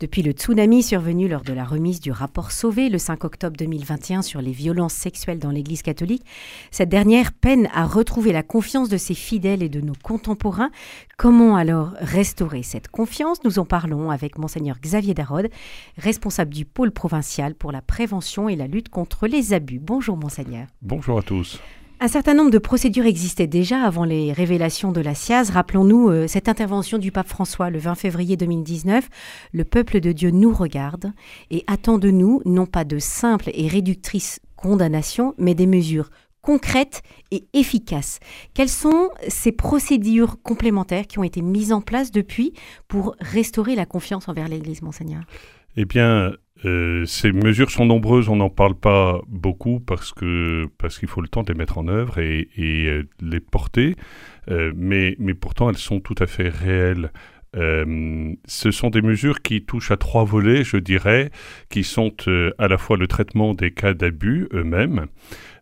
Depuis le tsunami survenu lors de la remise du rapport Sauvé le 5 octobre 2021 sur les violences sexuelles dans l'Église catholique, cette dernière peine à retrouver la confiance de ses fidèles et de nos contemporains. Comment alors restaurer cette confiance? Nous en parlons avec monseigneur Xavier Darod, responsable du pôle provincial pour la prévention et la lutte contre les abus. Bonjour monseigneur. Bonjour à tous. Un certain nombre de procédures existaient déjà avant les révélations de la SIAZ. Rappelons-nous euh, cette intervention du pape François le 20 février 2019. Le peuple de Dieu nous regarde et attend de nous non pas de simples et réductrices condamnations, mais des mesures concrètes et efficaces. Quelles sont ces procédures complémentaires qui ont été mises en place depuis pour restaurer la confiance envers l'Église, monseigneur? Eh bien, euh, ces mesures sont nombreuses, on n'en parle pas beaucoup parce que parce qu'il faut le temps de les mettre en œuvre et, et euh, les porter, euh, mais, mais pourtant elles sont tout à fait réelles. ce sont des mesures qui touchent à trois volets, je dirais, qui sont à la fois le traitement des cas d'abus eux-mêmes,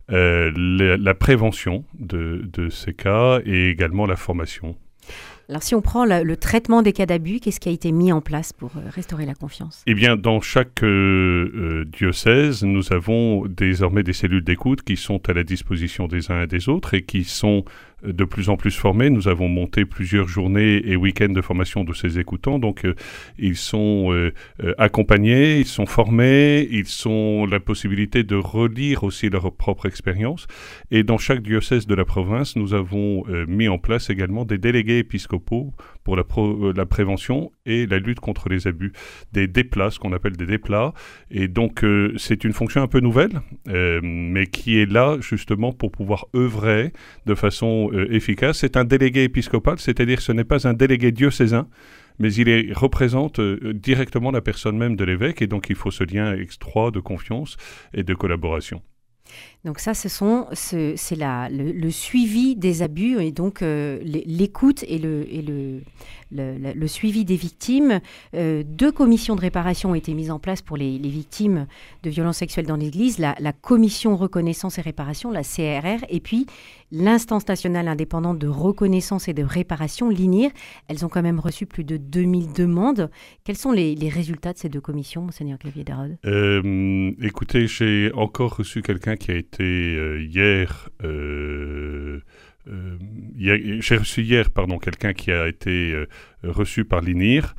la, prévention de ces cas et également la formation. Alors si on prend le, traitement des cas d'abus, qu'est-ce qui a été mis en place pour euh, restaurer la confiance? Eh bien, dans chaque euh, euh, diocèse, nous avons désormais des cellules d'écoute qui sont à la disposition des uns et des autres et qui sont de plus en plus formés. Nous avons monté plusieurs journées et week-ends de formation de ces écoutants. Donc, euh, ils sont euh, euh, accompagnés, ils sont formés, ils ont la possibilité de relire aussi leur propre expérience. Et dans chaque diocèse de la province, nous avons mis en place également des délégués épiscopaux pour la, la, prévention et la lutte contre les abus. Des déplats, ce qu'on appelle des déplats. Et donc, c'est une fonction un peu nouvelle, mais qui est là justement pour pouvoir œuvrer de façon euh, efficace. C'est un délégué épiscopal, c'est-à-dire ce n'est pas un délégué diocésain, mais il représente euh, directement la personne même de l'évêque, et donc il faut ce lien étroit de confiance et de collaboration. Donc ça, ce sont, c'est le, le, suivi des abus et donc euh, l'écoute et, le, et le, le, suivi des victimes. Euh, deux commissions de réparation ont été mises en place pour les, victimes de violences sexuelles dans l'Église, la, commission reconnaissance et réparation, la CRR, et puis l'instance nationale indépendante de reconnaissance et de réparation, l'INIR. Elles ont quand même reçu plus de 2000 demandes. Quels sont les, résultats de ces deux commissions, Monseigneur Clavier Darod euh, Écoutez, j'ai encore reçu quelqu'un qui a été euh, hier... Euh, euh, j'ai reçu hier pardon, quelqu'un qui a été reçu par l'INIR.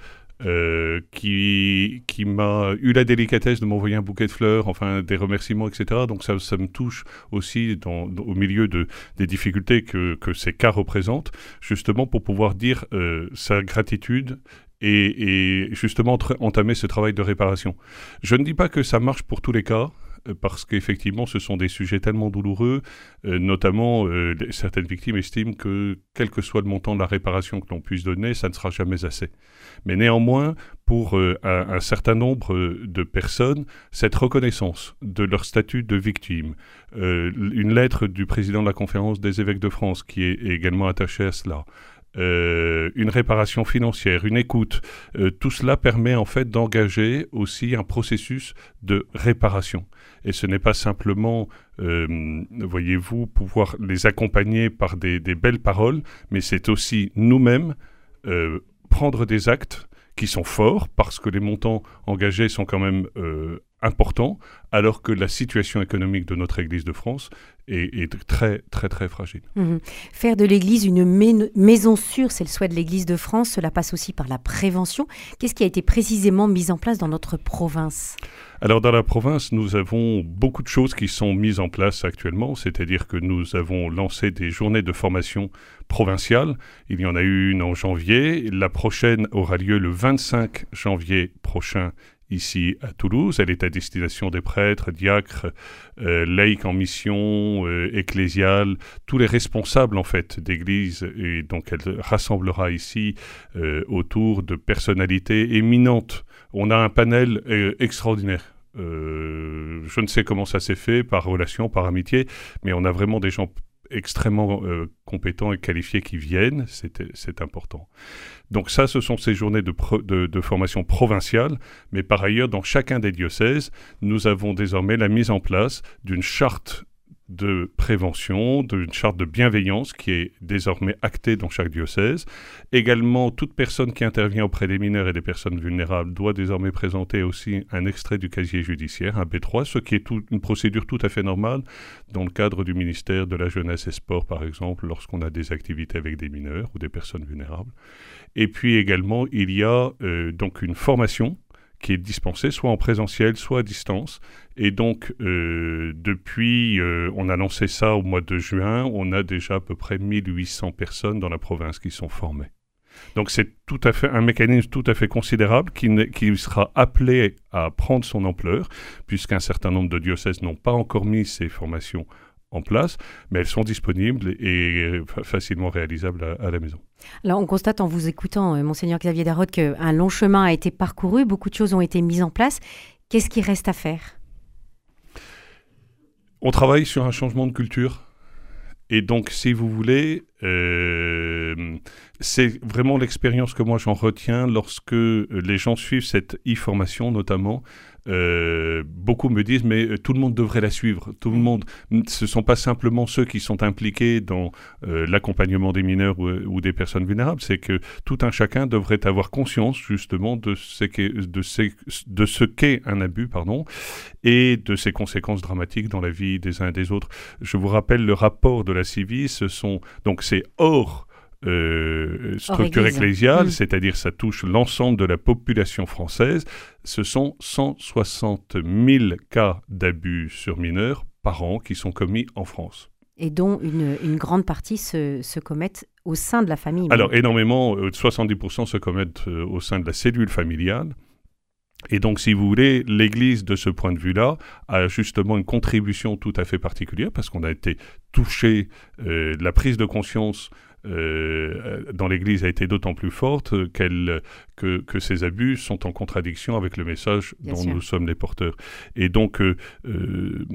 qui, qui m'a eu la délicatesse de m'envoyer un bouquet de fleurs, enfin des remerciements, etc. Donc ça, ça me touche aussi au milieu de, des difficultés que, que, ces cas représentent, justement pour pouvoir dire sa gratitude et, justement entamer ce travail de réparation. Je ne dis pas que ça marche pour tous les cas, parce qu'effectivement, ce sont des sujets tellement douloureux, euh, notamment euh, certaines victimes estiment que quel que soit le montant de la réparation que l'on puisse donner, ça ne sera jamais assez. Mais néanmoins, pour un, certain nombre de personnes, cette reconnaissance de leur statut de victime, une lettre du président de la conférence des évêques de France qui est également attachée à cela, une réparation financière, une écoute, tout cela permet en fait d'engager aussi un processus de réparation. Et ce n'est pas simplement, euh, voyez-vous, pouvoir les accompagner par des, belles paroles, mais c'est aussi nous-mêmes euh, prendre des actes qui sont forts parce que les montants engagés sont quand même euh, importants, alors que la situation économique de notre Église de France est, très, très, très fragile. Mhm. Faire de l'Église une maison sûre, c'est le souhait de l'Église de France. Cela passe aussi par la prévention. Qu'est-ce qui a été précisément mis en place dans notre province? Alors dans la province, nous avons beaucoup de choses qui sont mises en place actuellement, c'est-à-dire que nous avons lancé des journées de formation provinciales. Il y en a eu une en janvier. La prochaine aura lieu le 25 janvier prochain ici à Toulouse. Elle est à destination des prêtres, diacres, euh, laïcs en mission, euh, ecclésiales, tous les responsables en fait d'église. Et donc elle rassemblera ici euh, autour de personnalités éminentes. On a un panel euh, extraordinaire. je ne sais comment ça s'est fait, par relation, par amitié, mais on a vraiment des gens extrêmement euh, compétents et qualifiés qui viennent, c'est important. Donc ça, ce sont ces journées de, de, formation provinciale, mais par ailleurs, dans chacun des diocèses, nous avons désormais la mise en place d'une charte de prévention, d'une charte de bienveillance qui est désormais actée dans chaque diocèse. Également, toute personne qui intervient auprès des mineurs et des personnes vulnérables doit désormais présenter aussi un extrait du casier judiciaire, un B3, ce qui est une procédure tout à fait normale dans le cadre du ministère de la Jeunesse et Sport, par exemple, lorsqu'on a des activités avec des mineurs ou des personnes vulnérables. Et puis également, il y a euh, donc une formation qui est dispensée soit en présentiel, soit à distance. Et donc, euh, depuis, euh, on a lancé ça au mois de juin, on a déjà à peu près 1800 personnes dans la province qui sont formées. Donc c'est tout à fait un mécanisme tout à fait considérable qui, qui sera appelé à prendre son ampleur, puisqu'un certain nombre de diocèses n'ont pas encore mis ces formations en place, mais elles sont disponibles et euh, facilement réalisables à, la maison. Alors on constate en vous écoutant, euh, monseigneur Xavier Darod, qu'un long chemin a été parcouru, beaucoup de choses ont été mises en place. Qu'est-ce qui reste à faire? On travaille sur un changement de culture. Et donc, si vous voulez, euh, c'est vraiment l'expérience que moi j'en retiens lorsque les gens suivent cette e-formation notamment. Euh, beaucoup me disent mais euh, tout le monde devrait la suivre. Tout le monde, ce ne sont pas simplement ceux qui sont impliqués dans euh, l'accompagnement des mineurs ou, des personnes vulnérables, c'est que tout un chacun devrait avoir conscience justement de ce qu'est, de, de ce qu'est un abus, pardon, et de ses conséquences dramatiques dans la vie des uns et des autres. Je vous rappelle le rapport de la CIVI, ce sont donc c'est hors euh, structure ecclésiale, mm. c'est-à-dire ça touche l'ensemble de la population française, ce sont 160 000 cas d'abus sur mineurs par an qui sont commis en France. Et dont une, grande partie se, commettent au sein de la famille. Alors énormément, 70% euh, se commettent euh, au sein de la cellule familiale. Et donc, si vous voulez, l'Église, de ce point de vue-là, a justement une contribution tout à fait particulière parce qu'on a été touché de la prise de conscience euh, dans l'Église a été d'autant plus forte que, que, ces abus sont en contradiction avec le message dont nous sommes les porteurs. Et donc, euh, euh,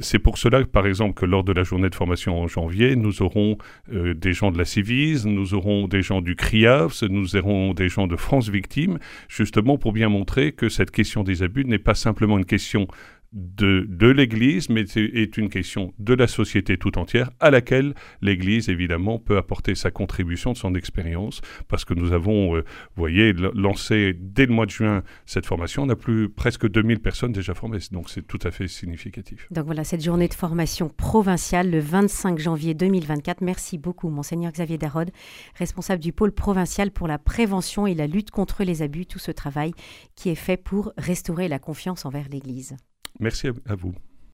c'est pour cela, par exemple, que lors de la journée de formation en janvier, nous aurons des gens de la Civise, nous aurons des gens du CRIAVS, nous aurons des gens de France Victimes, justement pour bien montrer que cette question des abus n'est pas simplement une question de, l'Église, mais est une question de la société tout entière, à laquelle l'Église, évidemment, peut apporter sa contribution de son expérience, parce que nous avons, euh, vous voyez, lancé dès le mois de juin cette formation. On a plus presque 2000 personnes déjà formées, donc c'est tout à fait significatif. Donc voilà, cette journée de formation provinciale le 25 janvier 2024. Merci beaucoup, Monseigneur Xavier Darod, responsable du pôle provincial pour la prévention et la lutte contre les abus, tout ce travail qui est fait pour restaurer la confiance envers l'Église. Merci à vous.